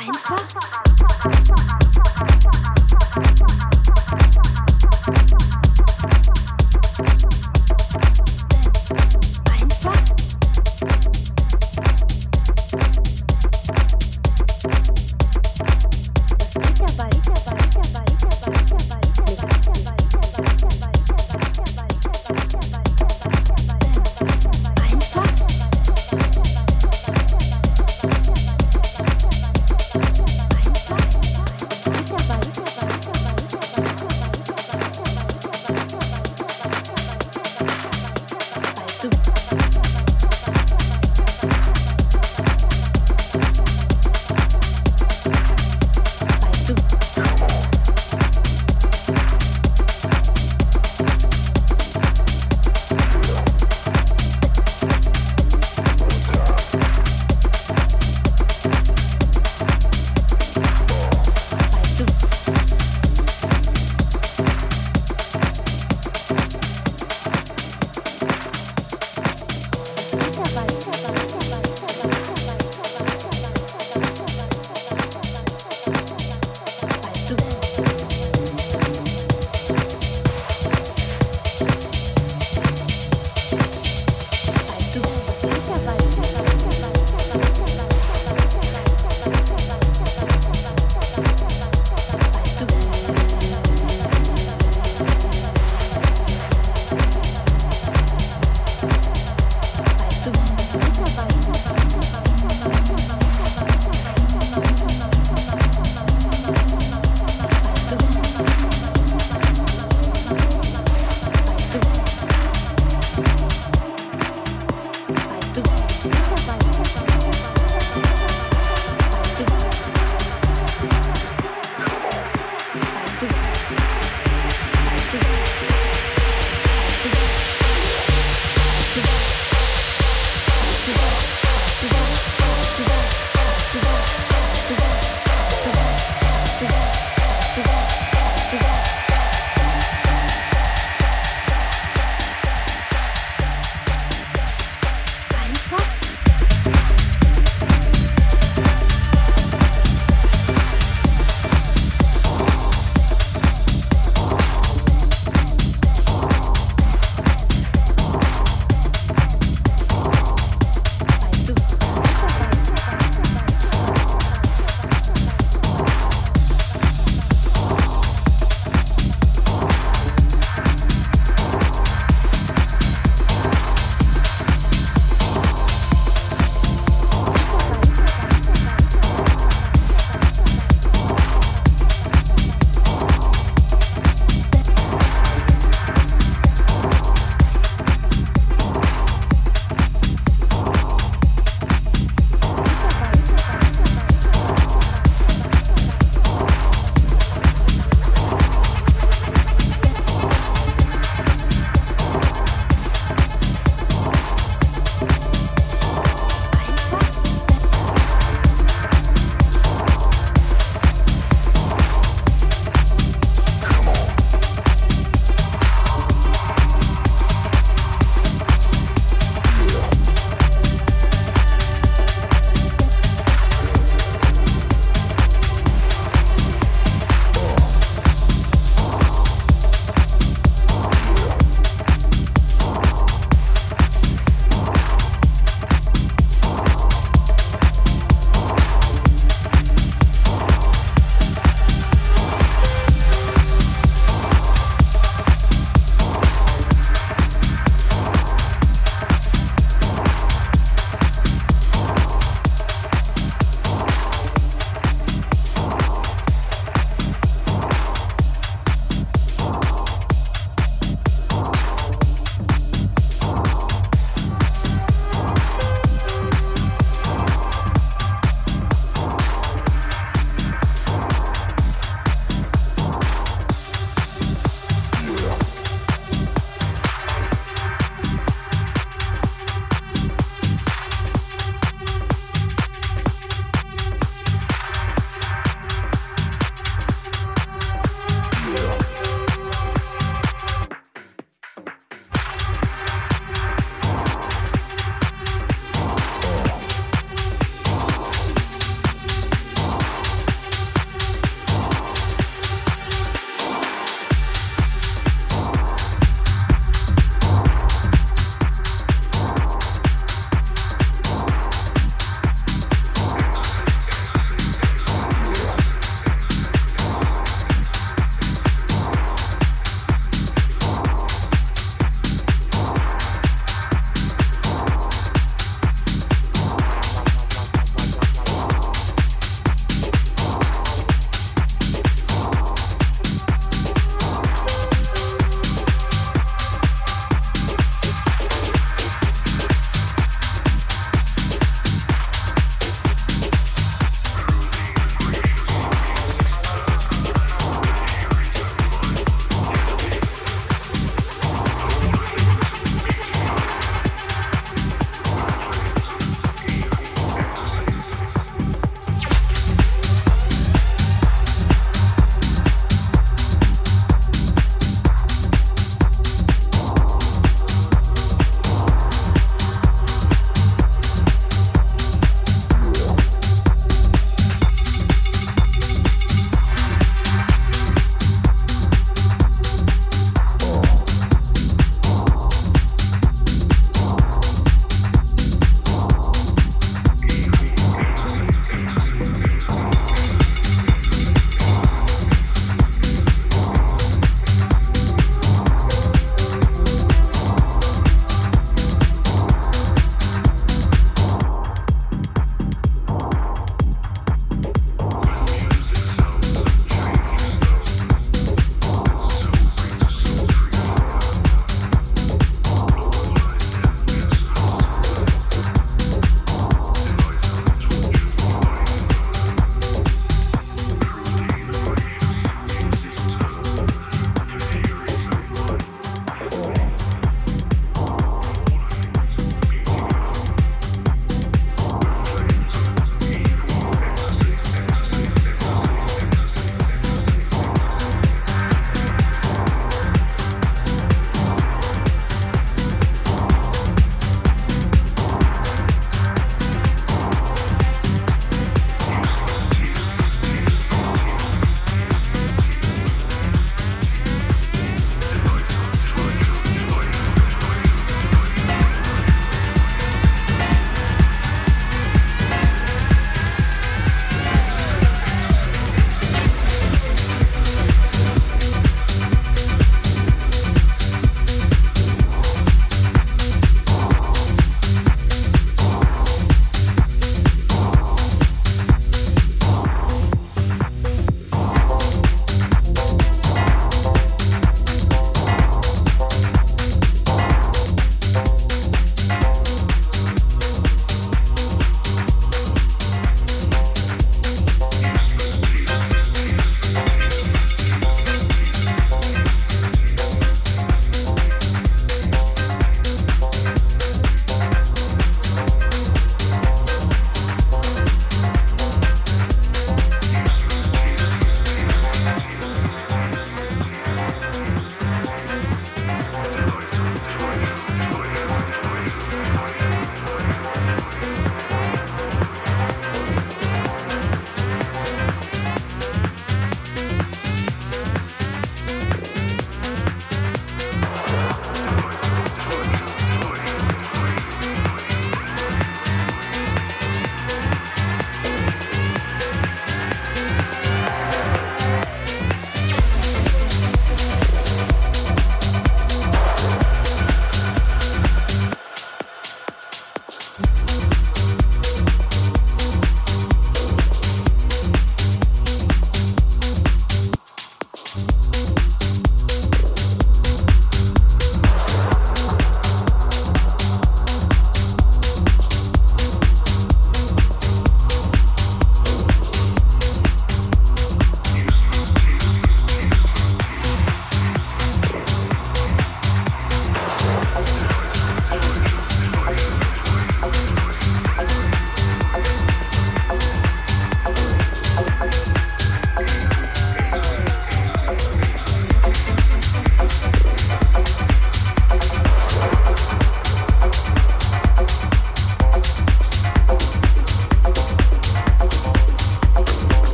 Einfach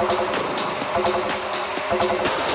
I'm gonna go to the next one.